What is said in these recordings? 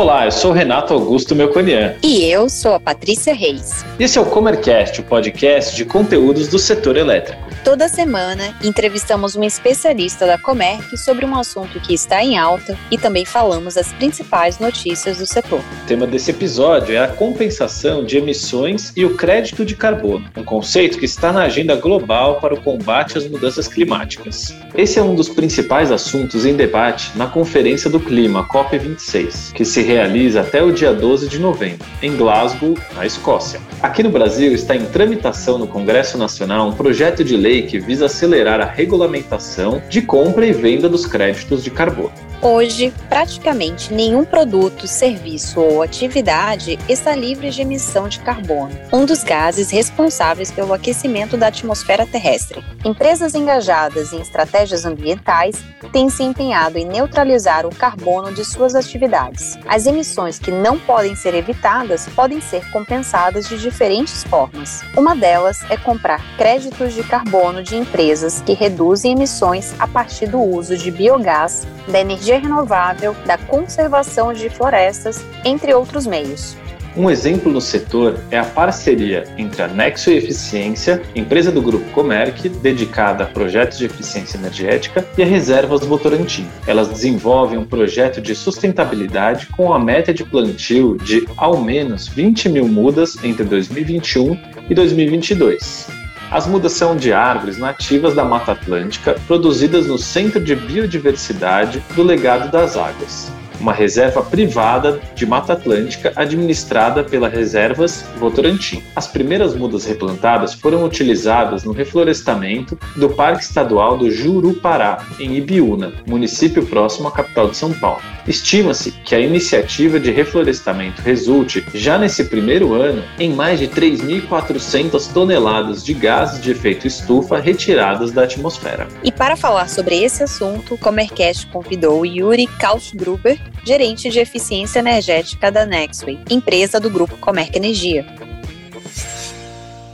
Olá, eu sou Renato Augusto Melconian. E eu sou a Patrícia Reis. Esse é o Comercast, o podcast de conteúdos do setor elétrico. Toda semana entrevistamos um especialista da Comerc sobre um assunto que está em alta e também falamos as principais notícias do setor. O tema desse episódio é a compensação de emissões e o crédito de carbono, um conceito que está na agenda global para o combate às mudanças climáticas. Esse é um dos principais assuntos em debate na Conferência do Clima, COP26, que se realiza até o dia 12 de novembro, em Glasgow, na Escócia. Aqui no Brasil está em tramitação no Congresso Nacional um projeto de lei lei que visa acelerar a regulamentação de compra e venda dos créditos de carbono. Hoje, praticamente nenhum produto, serviço ou atividade está livre de emissão de carbono, um dos gases responsáveis pelo aquecimento da atmosfera terrestre. Empresas engajadas em estratégias ambientais têm se empenhado em neutralizar o carbono de suas atividades. As emissões que não podem ser evitadas podem ser compensadas de diferentes formas. Uma delas é comprar créditos de carbono de empresas que reduzem emissões a partir do uso de biogás, da energia energia renovável, da conservação de florestas, entre outros meios. Um exemplo no setor é a parceria entre a Nexo Eficiência, empresa do Grupo Comerc, dedicada a projetos de eficiência energética, e a Reservas Votorantim. Elas desenvolvem um projeto de sustentabilidade com a meta de plantio de ao menos 20 mil mudas entre 2021 e 2022. As mudas são de árvores nativas da Mata Atlântica, produzidas no Centro de Biodiversidade do Legado das Águas uma reserva privada de Mata Atlântica administrada pela Reservas Votorantim. As primeiras mudas replantadas foram utilizadas no reflorestamento do Parque Estadual do Jurupará, em Ibiúna, município próximo à capital de São Paulo. Estima-se que a iniciativa de reflorestamento resulte, já nesse primeiro ano, em mais de 3.400 toneladas de gases de efeito estufa retiradas da atmosfera. E para falar sobre esse assunto, o Comercast convidou Yuri Kautgruber, gerente de eficiência energética da Nexway, empresa do grupo Comerc Energia.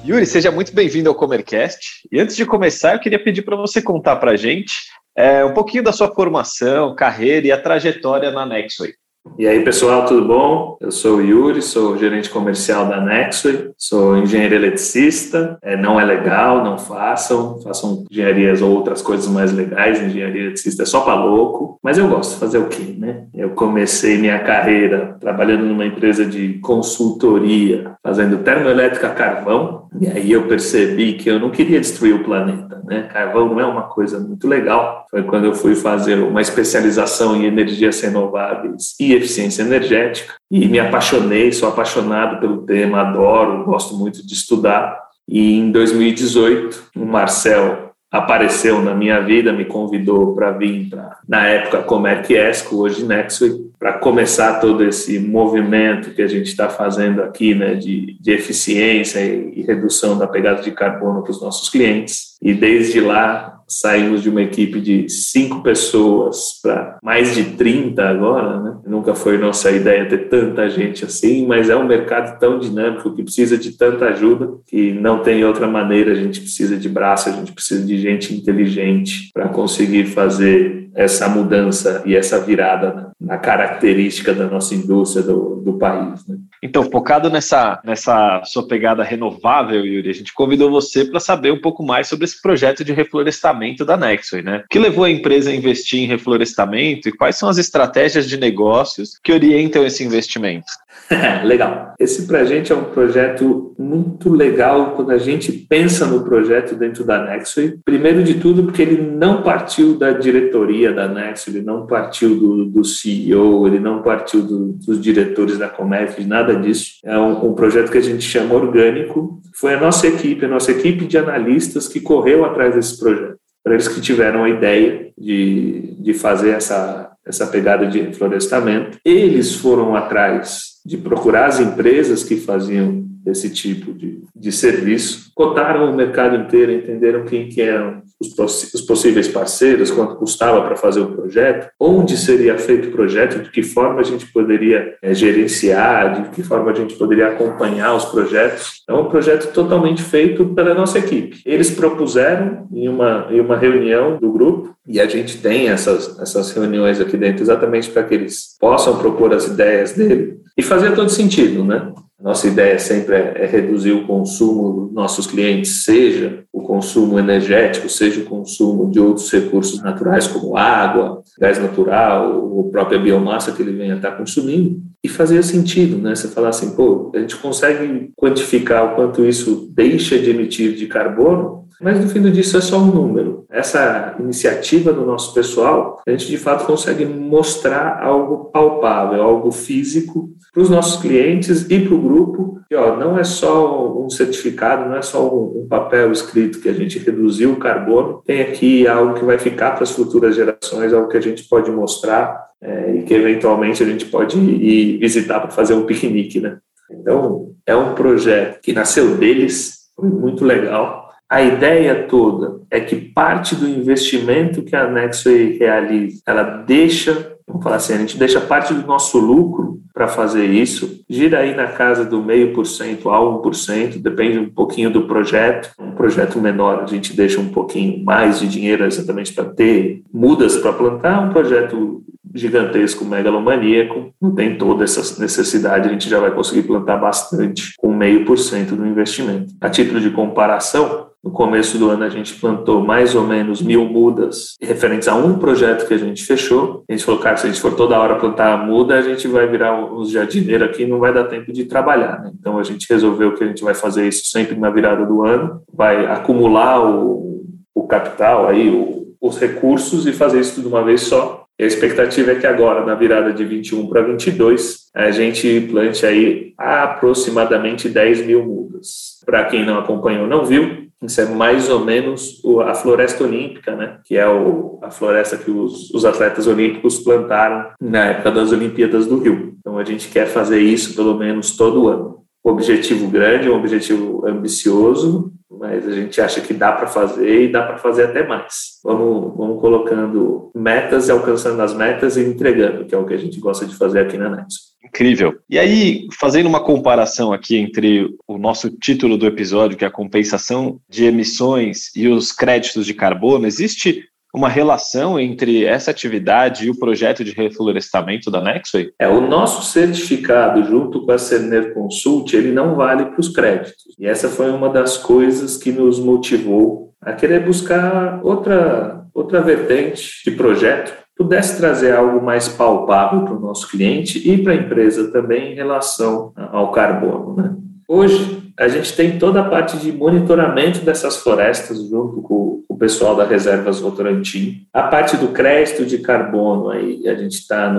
Yuri, seja muito bem-vindo ao Comercast. E antes de começar, eu queria pedir para você contar para a gente é, um pouquinho da sua formação, carreira e a trajetória na Nexway. E aí, pessoal, tudo bom? Eu sou o Yuri, sou gerente comercial da Nexway, sou engenheiro eletricista. É, não é legal, não façam, façam engenharias ou outras coisas mais legais. Engenharia eletricista é só para louco, mas eu gosto de fazer o quê, né? Eu comecei minha carreira trabalhando numa empresa de consultoria, fazendo termoelétrica a carvão, e aí eu percebi que eu não queria destruir o planeta, né? Carvão não é uma coisa muito legal. Foi quando eu fui fazer uma especialização em energias renováveis e eficiência energética e me apaixonei, sou apaixonado pelo tema, adoro, gosto muito de estudar. E em 2018, o Marcel apareceu na minha vida, me convidou para vir para, na época, Comerc Esco, hoje Nexway, para começar todo esse movimento que a gente está fazendo aqui, né, de, de eficiência e, e redução da pegada de carbono para os nossos clientes. E desde lá saímos de uma equipe de cinco pessoas para mais de 30 agora, né? Nunca foi nossa ideia ter tanta gente assim, mas é um mercado tão dinâmico que precisa de tanta ajuda que não tem outra maneira. A gente precisa de braço, a gente precisa de gente inteligente para conseguir fazer essa mudança e essa virada na característica da nossa indústria do, do país. Né? Então, focado nessa, nessa sua pegada renovável, Yuri, a gente convidou você para saber um pouco mais sobre esse projeto de reflorestamento da Nexway, né? O que levou a empresa a investir em reflorestamento e quais são as estratégias de negócios que orientam esse investimento? legal. Esse para a gente é um projeto muito legal quando a gente pensa no projeto dentro da Nexway. Primeiro de tudo, porque ele não partiu da diretoria da Nexway, ele não partiu do, do CEO, ele não partiu do, dos diretores da Comef, nada disso. É um, um projeto que a gente chama orgânico. Foi a nossa equipe, a nossa equipe de analistas que correu atrás desse projeto. Para eles que tiveram a ideia de, de fazer essa, essa pegada de reflorestamento. Eles foram atrás de procurar as empresas que faziam esse tipo de, de serviço, cotaram o mercado inteiro, entenderam quem que eram os, os possíveis parceiros, quanto custava para fazer o projeto, onde seria feito o projeto, de que forma a gente poderia é, gerenciar, de que forma a gente poderia acompanhar os projetos. É um projeto totalmente feito pela nossa equipe. Eles propuseram em uma, em uma reunião do grupo, e a gente tem essas, essas reuniões aqui dentro exatamente para que eles possam propor as ideias dele. E fazia todo sentido, né? Nossa ideia sempre é, é, reduzir o consumo dos nossos clientes, seja o consumo energético, seja o consumo de outros recursos naturais, como água, gás natural, ou própria biomassa que ele venha estar consumindo. E fazia sentido, né? Você falar assim, pô, a gente consegue quantificar o quanto isso deixa de emitir de carbono, mas no fim do dia isso é só um número. Essa iniciativa do nosso pessoal, a gente de fato consegue mostrar algo palpável, algo físico para os nossos clientes e para o grupo. E ó, não é só um certificado, não é só um, papel escrito que a gente reduziu o carbono. Tem aqui algo que vai ficar para as futuras gerações, algo que a gente pode mostrar é, e que eventualmente a gente pode ir visitar para fazer um piquenique, né? Então, é um projeto que nasceu deles, foi muito legal a ideia toda é que parte do investimento que a Nexway realiza, ela deixa, vamos falar assim, a gente deixa parte do nosso lucro para fazer isso, gira aí na casa do meio por cento a um por cento, depende um pouquinho do projeto. Um projeto menor a gente deixa um pouquinho mais de dinheiro exatamente para ter mudas para plantar, um projeto gigantesco, megalomaníaco, não tem toda essa necessidade, a gente já vai conseguir plantar bastante com meio por cento do investimento. A título de comparação, no começo do ano a gente plantou mais ou menos mil mudas referentes a um projeto que a gente fechou. A gente falou, cara, se a gente for toda hora plantar a muda, a gente vai virar uns jardineiros aqui e não vai dar tempo de trabalhar. Né? Então a gente resolveu que a gente vai fazer isso sempre na virada do ano, vai acumular o, o capital aí, o, os recursos e fazer isso de uma vez só a expectativa é que agora, na virada de 21 para 22, a gente plante aí aproximadamente 10 mil mudas. Para quem não acompanhou não viu, isso é mais ou menos a floresta olímpica, né? que é o, a floresta que os, os atletas olímpicos plantaram na época das Olimpíadas do Rio. Então a gente quer fazer isso pelo menos todo ano. Objetivo grande, um objetivo ambicioso, mas a gente acha que dá para fazer e dá para fazer até mais. Vamos, vamos colocando metas e alcançando as metas e entregando, que é o que a gente gosta de fazer aqui na Nexo. Incrível. E aí, fazendo uma comparação aqui entre o nosso título do episódio, que é a compensação de emissões, e os créditos de carbono, existe uma relação entre essa atividade e o projeto de reflorestamento da Nexway? É, o nosso certificado, junto com a Cerner Consult, ele não vale para os créditos. E essa foi uma das coisas que nos motivou a querer buscar outra, outra vertente de projeto pudesse trazer algo mais palpável para o nosso cliente e para a empresa também em relação ao carbono. Né? Hoje, a gente tem toda a parte de monitoramento dessas florestas junto com o pessoal da Reservas Votorantim. A parte do crédito de carbono, aí a gente está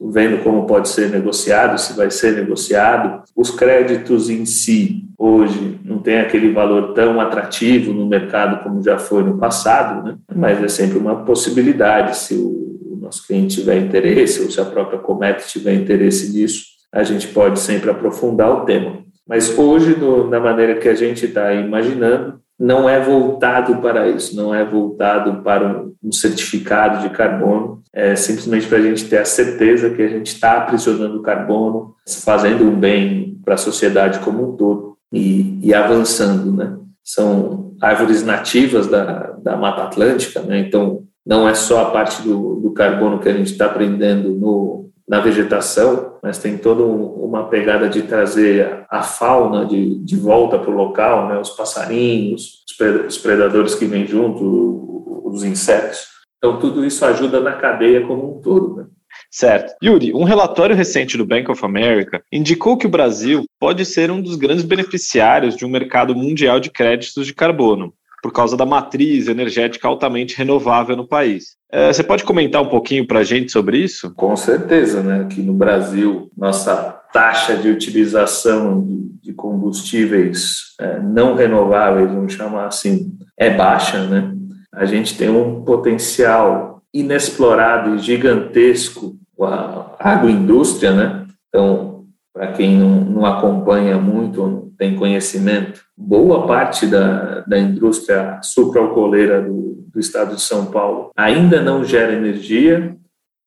vendo como pode ser negociado, se vai ser negociado. Os créditos em si, hoje, não tem aquele valor tão atrativo no mercado como já foi no passado, né? mas é sempre uma possibilidade se o nosso cliente tiver interesse ou se a própria Comet tiver interesse nisso, a gente pode sempre aprofundar o tema. Mas hoje, no, na maneira que a gente está imaginando, não é voltado para isso, não é voltado para um, um certificado de carbono, é simplesmente para a gente ter a certeza que a gente está aprisionando carbono, fazendo um bem para a sociedade como um todo e, e, avançando, né? São árvores nativas da, da Mata Atlântica, né? Então, não é só a parte do, do carbono que a gente está aprendendo no, na vegetação, mas tem toda uma pegada de trazer a fauna de, de volta para o local, né? os passarinhos, os predadores que vêm junto, os insetos. Então, tudo isso ajuda na cadeia como um todo. Né? Certo. Yuri, um relatório recente do Bank of America indicou que o Brasil pode ser um dos grandes beneficiários de um mercado mundial de créditos de carbono por causa da matriz energética altamente renovável no país. É, você pode comentar um pouquinho para a gente sobre isso? Com certeza, né? Aqui no Brasil, nossa taxa de utilização de combustíveis é, não renováveis, vamos chamar assim, é baixa, né? A gente tem um potencial inexplorado e gigantesco a agroindústria, né? Então, para quem não, não acompanha muito não tem conhecimento, boa parte da, da indústria sucroalcooleira do, do estado de São Paulo ainda não gera energia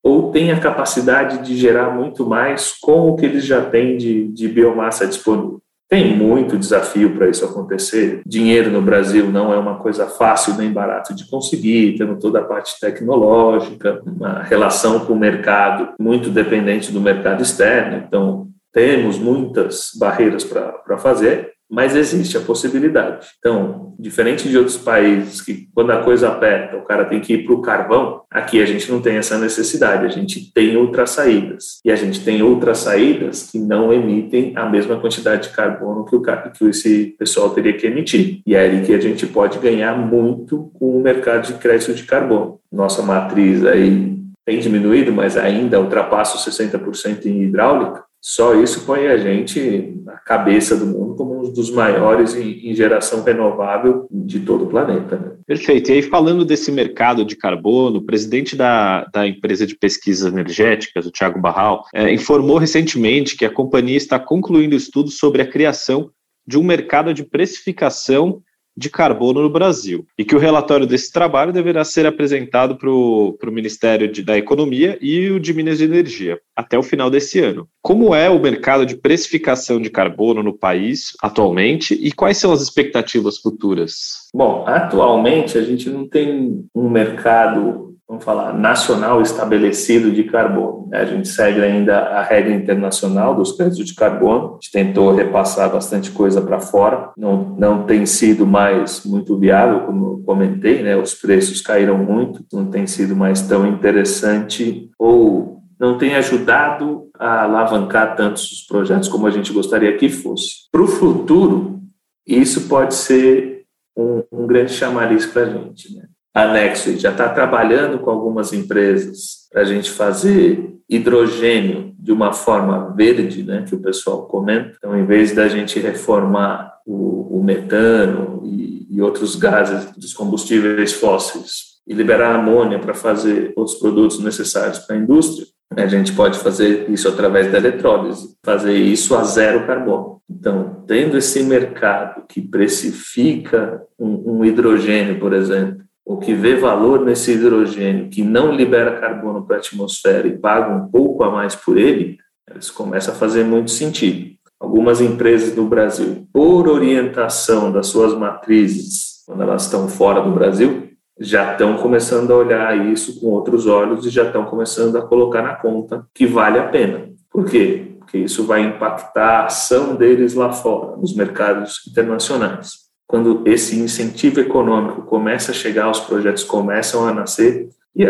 ou tem a capacidade de gerar muito mais com o que eles já têm de, de biomassa disponível. Tem muito desafio para isso acontecer. Dinheiro no Brasil não é uma coisa fácil nem barato de conseguir, temos toda a parte tecnológica, uma relação com o mercado muito dependente do mercado externo. Então, temos muitas barreiras para fazer, mas existe a possibilidade. Então, diferente de outros países que, quando a coisa aperta, o cara tem que ir para o carvão, aqui a gente não tem essa necessidade, a gente tem outras saídas. E a gente tem outras saídas que não emitem a mesma quantidade de carbono que, o, que esse pessoal teria que emitir. E é aí que a gente pode ganhar muito com o mercado de crédito de carbono. Nossa matriz aí tem diminuído, mas ainda ultrapassa os 60% em hidráulica. Só isso põe a gente na cabeça do mundo como um dos maiores em, geração renovável de todo o planeta. Né? Perfeito. E aí, falando desse mercado de carbono, o presidente da, da empresa de pesquisas energéticas, o Thiago Barral, é, informou recentemente que a companhia está concluindo estudos sobre a criação de um mercado de precificação de carbono no Brasil e que o relatório desse trabalho deverá ser apresentado para o Ministério de, da Economia e o de Minas de Energia até o final desse ano. Como é o mercado de precificação de carbono no país atualmente e quais são as expectativas futuras? Bom, atualmente a gente não tem um mercado vamos falar, nacional estabelecido de carbono. Né? A gente segue ainda a regra internacional dos créditos de carbono, a gente tentou repassar bastante coisa para fora, não, não tem sido mais muito viável, como eu comentei, né? os preços caíram muito, não tem sido mais tão interessante ou não tem ajudado a alavancar tantos os projetos como a gente gostaria que fosse. Para o futuro, isso pode ser um, um grande chamariz para a gente. Né? A Nexus já está trabalhando com algumas empresas para a gente fazer hidrogênio de uma forma verde, né, que o pessoal comenta. Então, em vez da gente reformar o, o metano e, e outros gases dos combustíveis fósseis e liberar amônia para fazer outros produtos necessários para a indústria, a gente pode fazer isso através da eletrólise, fazer isso a zero carbono. Então, tendo esse mercado que precifica um, um hidrogênio, por exemplo, ou que vê valor nesse hidrogênio que não libera carbono para a atmosfera e paga um pouco a mais por ele, isso começa a fazer muito sentido. Algumas empresas no Brasil, por orientação das suas matrizes, quando elas estão fora do Brasil, já estão começando a olhar isso com outros olhos e já estão começando a colocar na conta que vale a pena. Por quê? Porque isso vai impactar a ação deles lá fora, nos mercados internacionais quando esse incentivo econômico começa a chegar, os projetos começam a nascer e,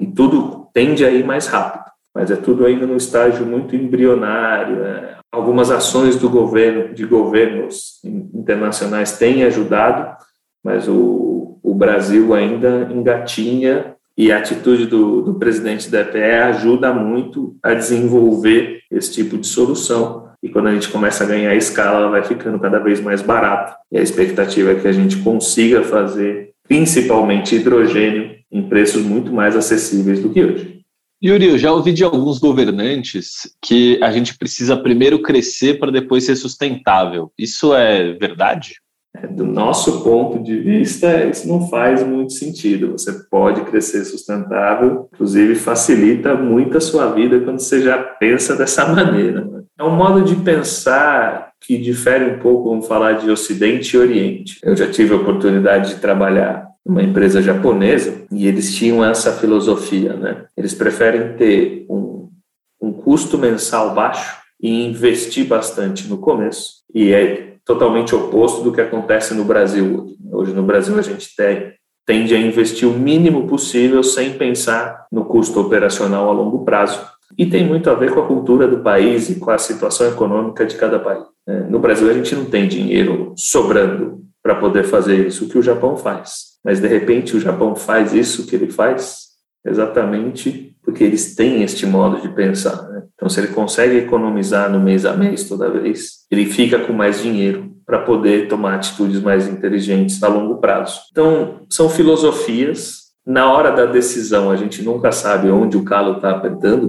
e tudo tende a ir mais rápido. Mas é tudo ainda no estágio muito embrionário. É. Algumas ações do governo, de governos internacionais têm ajudado, mas o, o Brasil ainda engatinha e a atitude do, do presidente da EPE ajuda muito a desenvolver esse tipo de solução e quando a gente começa a ganhar escala, ela vai ficando cada vez mais barata. E a expectativa é que a gente consiga fazer, principalmente hidrogênio, em preços muito mais acessíveis do que hoje. Yuri, eu já ouvi de alguns governantes que a gente precisa primeiro crescer para depois ser sustentável. Isso é verdade? É, do nosso ponto de vista, isso não faz muito sentido. Você pode crescer sustentável, inclusive facilita muito a sua vida quando você já pensa dessa maneira. Né? É um modo de pensar que difere um pouco, vamos falar de Ocidente e Oriente. Eu já tive a oportunidade de trabalhar numa empresa japonesa e eles tinham essa filosofia, né? Eles preferem ter um, um custo mensal baixo e investir bastante no começo. E é totalmente oposto do que acontece no Brasil hoje. Hoje no Brasil a gente tem, tende a investir o mínimo possível sem pensar no custo operacional a longo prazo. E tem muito a ver com a cultura do país e com a situação econômica de cada país. É, no Brasil a gente não tem dinheiro sobrando para poder fazer isso que o Japão faz. Mas de repente o Japão faz isso que ele faz exatamente porque eles têm este modo de pensar. Né? Então, se ele consegue economizar no mês a mês toda vez, ele fica com mais dinheiro para poder tomar atitudes mais inteligentes a longo prazo. Então, são filosofias. Na hora da decisão, a gente nunca sabe onde o calo está apertando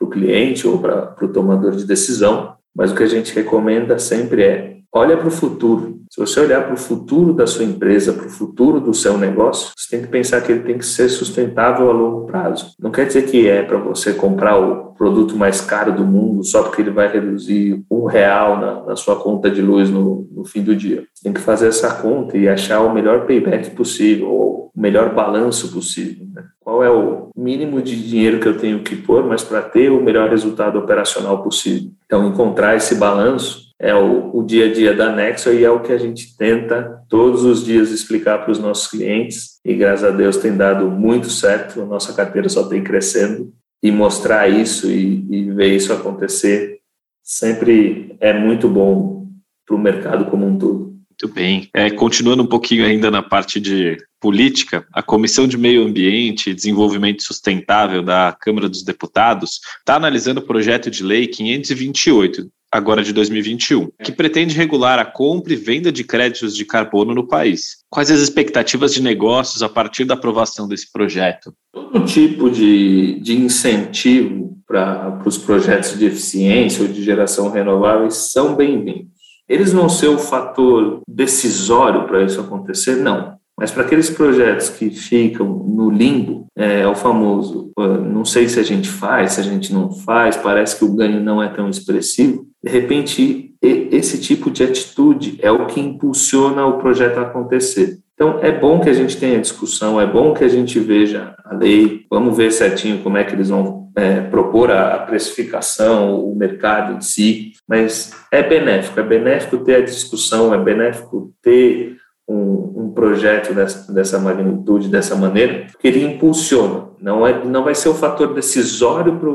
o cliente ou para o tomador de decisão, mas o que a gente recomenda sempre é olha para o futuro. Se você olhar para o futuro da sua empresa, para o futuro do seu negócio, você tem que pensar que ele tem que ser sustentável a longo prazo. Não quer dizer que é para você comprar o produto mais caro do mundo só porque ele vai reduzir um real na, na sua conta de luz no, no, fim do dia. Você tem que fazer essa conta e achar o melhor payback possível, ou o melhor balanço possível. Né? Qual é o mínimo de dinheiro que eu tenho que pôr, mas para ter o melhor resultado operacional possível. Então, encontrar esse balanço é o, o, dia a dia da Nexo e é o que a gente tenta todos os dias explicar para os nossos clientes e graças a Deus tem dado muito certo, a nossa carteira só tem crescendo e mostrar isso e, e ver isso acontecer sempre é muito bom para o mercado como um todo. Muito bem. É, continuando um pouquinho ainda na parte de política, a Comissão de Meio Ambiente e Desenvolvimento Sustentável da Câmara dos Deputados está analisando o projeto de lei 528, agora de 2021, que pretende regular a compra e venda de créditos de carbono no país. Quais as expectativas de negócios a partir da aprovação desse projeto? Todo tipo de, de incentivo para os projetos de eficiência ou de geração renováveis são bem-vindos. Eles vão ser o fator decisório para isso acontecer? Não. Mas para aqueles projetos que ficam no limbo, é, é, o famoso, não sei se a gente faz, se a gente não faz, parece que o ganho não é tão expressivo. De repente, esse tipo de atitude é o que impulsiona o projeto a acontecer. Então, é bom que a gente tenha discussão, é bom que a gente veja a lei, vamos ver certinho como é que eles vão é, propor a precificação, o mercado em si, mas é benéfico, é benéfico ter a discussão, é benéfico ter um, um projeto dessa, dessa magnitude, dessa maneira, porque ele impulsiona. Não, é, não vai ser o fator decisório para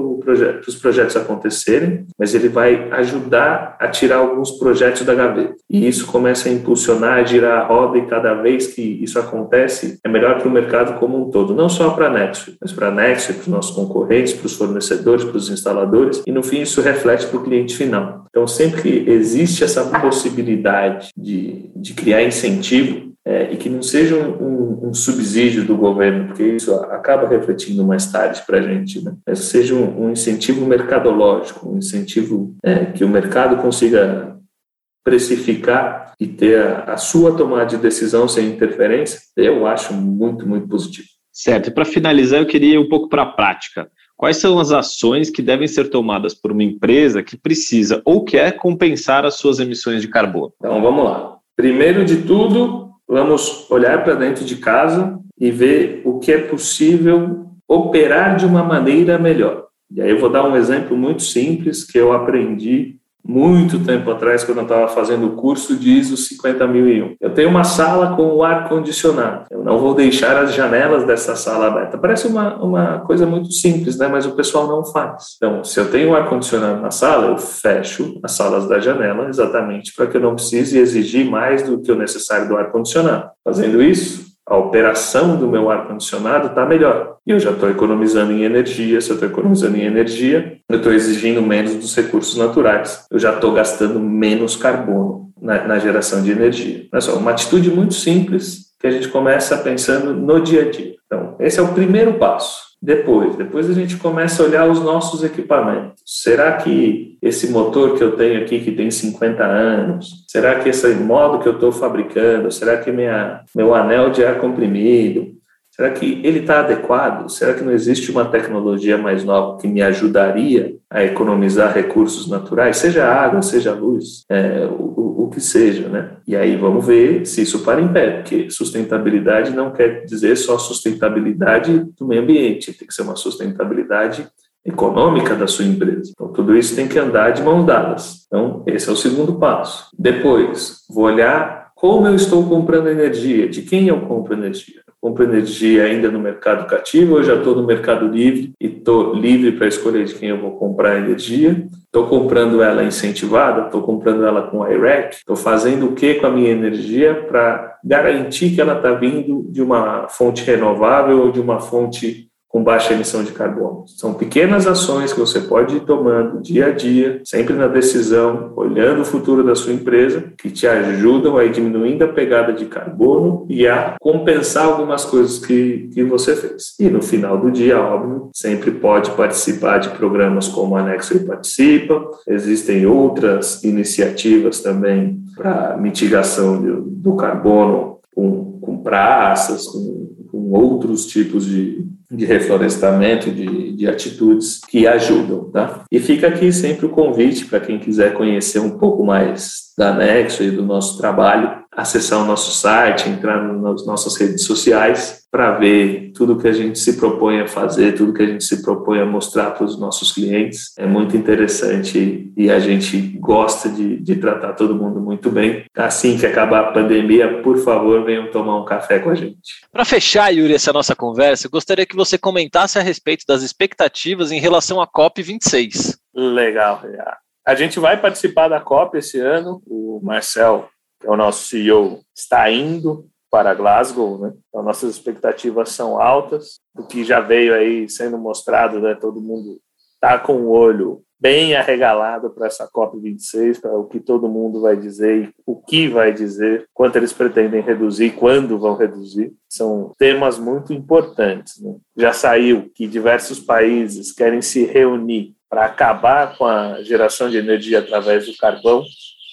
os projetos acontecerem, mas ele vai ajudar a tirar alguns projetos da gaveta. E isso começa a impulsionar, a girar a roda, e cada vez que isso acontece, é melhor para o mercado como um todo. Não só para a Nexo, mas para a Nexo, para os nossos concorrentes, para os fornecedores, para os instaladores, e no fim isso reflete para o cliente final. Então, sempre que existe essa possibilidade de, de criar incentivo, é, e que não seja um, um, subsídio do governo, porque isso acaba refletindo mais tarde para a gente, né? mas seja um, um, incentivo mercadológico, um incentivo é, que o mercado consiga precificar e ter a, a sua tomada de decisão sem interferência, eu acho muito, muito positivo. Certo, e para finalizar, eu queria ir um pouco para a prática. Quais são as ações que devem ser tomadas por uma empresa que precisa ou quer compensar as suas emissões de carbono? Então, vamos lá. Primeiro de tudo, vamos olhar para dentro de casa e ver o que é possível operar de uma maneira melhor. E aí eu vou dar um exemplo muito simples que eu aprendi muito tempo atrás, quando eu estava fazendo o curso de ISO 50001. Eu tenho uma sala com o ar condicionado. Eu não vou deixar as janelas dessa sala aberta. Parece uma, uma coisa muito simples, né? mas o pessoal não faz. Então, se eu tenho o ar condicionado na sala, eu fecho as salas da janela exatamente para que eu não precise exigir mais do que o necessário do ar condicionado. Fazendo isso, a operação do meu ar-condicionado está melhor. E eu já estou economizando em energia. Se eu estou economizando em energia, eu estou exigindo menos dos recursos naturais. Eu já estou gastando menos carbono na, na geração de energia. Olha só, uma atitude muito simples que a gente começa pensando no dia a dia. Então, esse é o primeiro passo. Depois, depois a gente começa a olhar os nossos equipamentos. Será que esse motor que eu tenho aqui, que tem 50 anos, será que esse modo que eu estou fabricando, será que minha, meu anel de ar comprimido, será que ele está adequado? Será que não existe uma tecnologia mais nova que me ajudaria a economizar recursos naturais, seja água, seja luz, é, o, o que seja, né? E aí vamos ver se isso para em pé, porque sustentabilidade não quer dizer só sustentabilidade do meio ambiente, tem que ser uma sustentabilidade econômica da sua empresa. Então, tudo isso tem que andar de mãos dadas. Então, esse é o segundo passo. Depois, vou olhar como eu estou comprando energia, de quem eu compro energia. Compro energia ainda no mercado cativo, eu já estou no mercado livre e estou livre para escolher de quem eu vou comprar energia. Estou comprando ela incentivada, estou comprando ela com IREC, estou fazendo o que com a minha energia para garantir que ela está vindo de uma fonte renovável ou de uma fonte com baixa emissão de carbono. São pequenas ações que você pode ir tomando dia a dia, sempre na decisão, olhando o futuro da sua empresa, que te ajudam a ir diminuindo a pegada de carbono e a compensar algumas coisas que, que você fez. E no final do dia, óbvio, sempre pode participar de programas como a Nexo participa, existem outras iniciativas também para mitigação do, do carbono com, com praças, com, com outros tipos de, de reflorestamento, de, de atitudes que ajudam. Tá? E fica aqui sempre o convite para quem quiser conhecer um pouco mais da Nexo e do nosso trabalho, acessar o nosso site, entrar nas nossas redes sociais para ver tudo que a gente se propõe a fazer, tudo que a gente se propõe a mostrar para os nossos clientes. É muito interessante e a gente gosta de, de tratar todo mundo muito bem. Assim que acabar a pandemia, por favor, venham tomar um café com a gente. Para fechar, Yuri, essa nossa conversa, eu gostaria que você comentasse a respeito das expectativas em relação à COP26. Legal, a gente vai participar da COP esse ano. O Marcel, o nosso CEO, está indo para Glasgow, né? Então, nossas expectativas são altas. O que já veio aí sendo mostrado, né? Todo mundo está com o olho bem arregalado para essa COP26, para o que todo mundo vai dizer, o que vai dizer, quanto eles pretendem reduzir, quando vão reduzir. São temas muito importantes. Né? Já saiu que diversos países querem se reunir para acabar com a geração de energia através do carvão,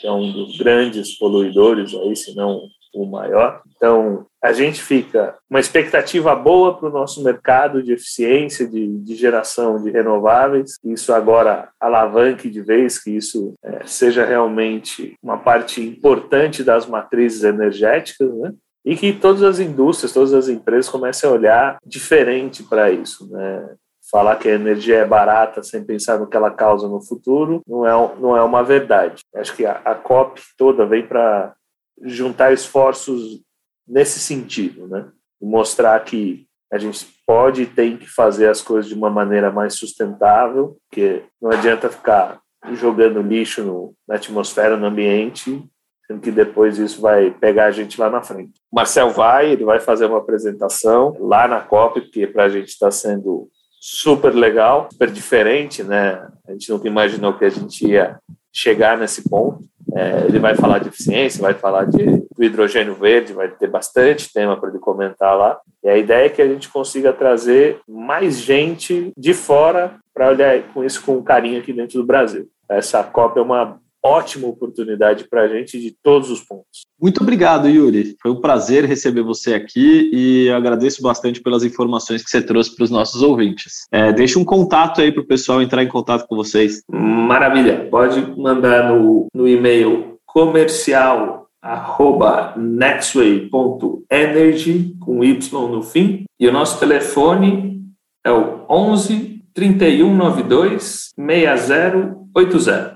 que é um dos grandes poluidores aí, se não o maior. Então, a gente fica uma expectativa boa para o nosso mercado de eficiência, de, de, geração de renováveis, isso agora alavanque de vez, que isso é, seja realmente uma parte importante das matrizes energéticas, né? E que todas as indústrias, todas as empresas comecem a olhar diferente para isso, né? Falar que a energia é barata sem pensar no que ela causa no futuro não é, não é uma verdade. Acho que a, a COP toda vem para juntar esforços nesse sentido, né? mostrar que a gente pode e tem que fazer as coisas de uma maneira mais sustentável, porque não adianta ficar jogando lixo no, na atmosfera, no ambiente, sendo que depois isso vai pegar a gente lá na frente. O Marcel vai, ele vai fazer uma apresentação lá na COP, porque para a gente está sendo super legal, super diferente, né? A gente nunca imaginou que a gente ia chegar nesse ponto. É, ele vai falar de eficiência, vai falar de, hidrogênio verde, vai ter bastante tema para ele comentar lá. E a ideia é que a gente consiga trazer mais gente de fora para olhar com isso com carinho aqui dentro do Brasil. Essa COP é uma ótima oportunidade para a gente de todos os pontos. Muito obrigado, Yuri. Foi um prazer receber você aqui e agradeço bastante pelas informações que você trouxe para os nossos ouvintes. É, deixa um contato aí para o pessoal entrar em contato com vocês. Maravilha. Pode mandar no, no e-mail comercial arroba nextway.energy com Y no fim e o nosso telefone é o 11 3192 6080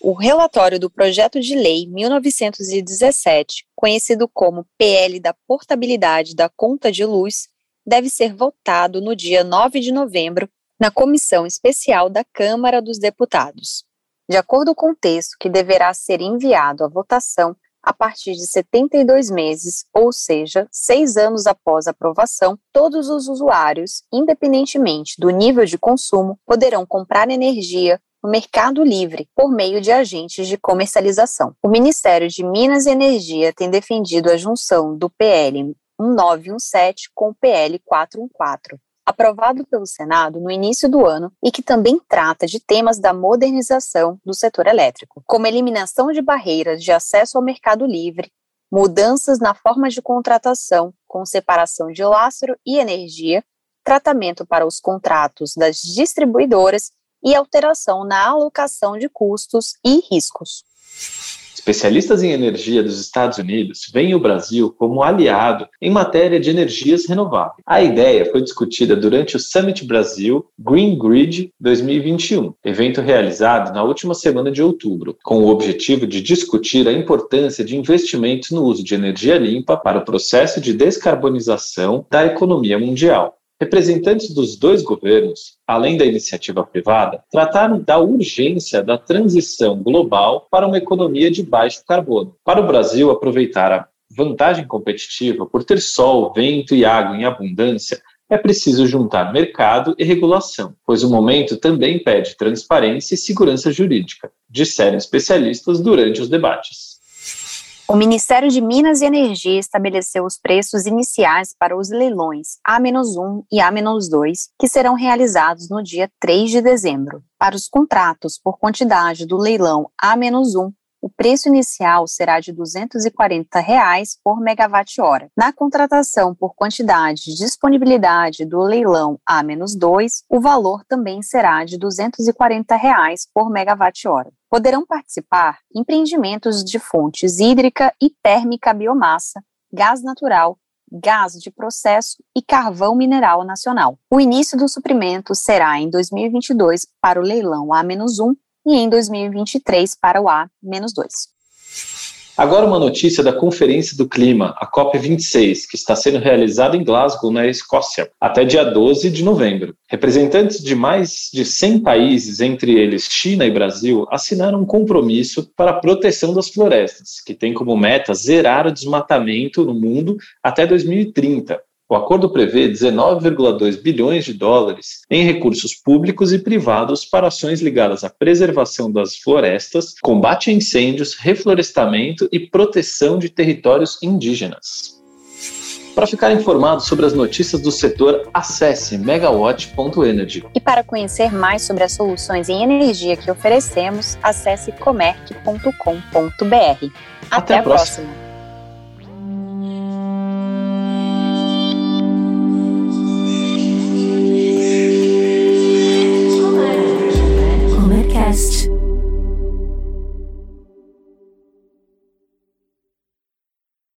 o relatório do projeto de lei 1917, conhecido como PL da Portabilidade da Conta de Luz, deve ser votado no dia 9 de novembro na comissão especial da Câmara dos Deputados. De acordo com o texto, que deverá ser enviado à votação a partir de 72 meses, ou seja, seis anos após a aprovação, todos os usuários, independentemente do nível de consumo, poderão comprar energia no mercado livre por meio de agentes de comercialização. O Ministério de Minas e Energia tem defendido a junção do PL 1917 com o PL 414 aprovado pelo Senado no início do ano e que também trata de temas da modernização do setor elétrico, como eliminação de barreiras de acesso ao mercado livre, mudanças na forma de contratação, com separação de lastro e energia, tratamento para os contratos das distribuidoras e alteração na alocação de custos e riscos. Especialistas em energia dos Estados Unidos veem o Brasil como aliado em matéria de energias renováveis. A ideia foi discutida durante o Summit Brasil Green Grid 2021, evento realizado na última semana de outubro, com o objetivo de discutir a importância de investimentos no uso de energia limpa para o processo de descarbonização da economia mundial. Representantes dos dois governos, além da iniciativa privada, trataram da urgência da transição global para uma economia de baixo carbono. Para o Brasil aproveitar a vantagem competitiva por ter sol, vento e água em abundância, é preciso juntar mercado e regulação, pois o momento também pede transparência e segurança jurídica, disseram especialistas durante os debates. O Ministério de Minas e Energia estabeleceu os preços iniciais para os leilões A-1 e A-2, que serão realizados no dia 3 de dezembro. Para os contratos por quantidade do leilão A-1, o preço inicial será de 240 reais por megawatt-hora. Na contratação por quantidade de disponibilidade do leilão A-2, o valor também será de 240 reais por megawatt-hora. Poderão participar empreendimentos de fontes hídrica e térmica biomassa, gás natural, gás de processo e carvão mineral nacional. O início do suprimento será em 2022 para o leilão A-1 e em 2023 para o A-2. Agora uma notícia da Conferência do Clima, a COP26, que está sendo realizada em Glasgow, na Escócia, até dia 12 de novembro. Representantes de mais de 100 países, entre eles China e Brasil, assinaram um compromisso para a proteção das florestas, que tem como meta zerar o desmatamento no mundo até 2030, o acordo prevê 19,2 bilhões de dólares em recursos públicos e privados para ações ligadas à preservação das florestas, combate a incêndios, reflorestamento e proteção de territórios indígenas. Para ficar informado sobre as notícias do setor, acesse megawatt.energy. E para conhecer mais sobre as soluções em energia que oferecemos, acesse comerc.com.br. Até, Até, a próxima. próxima.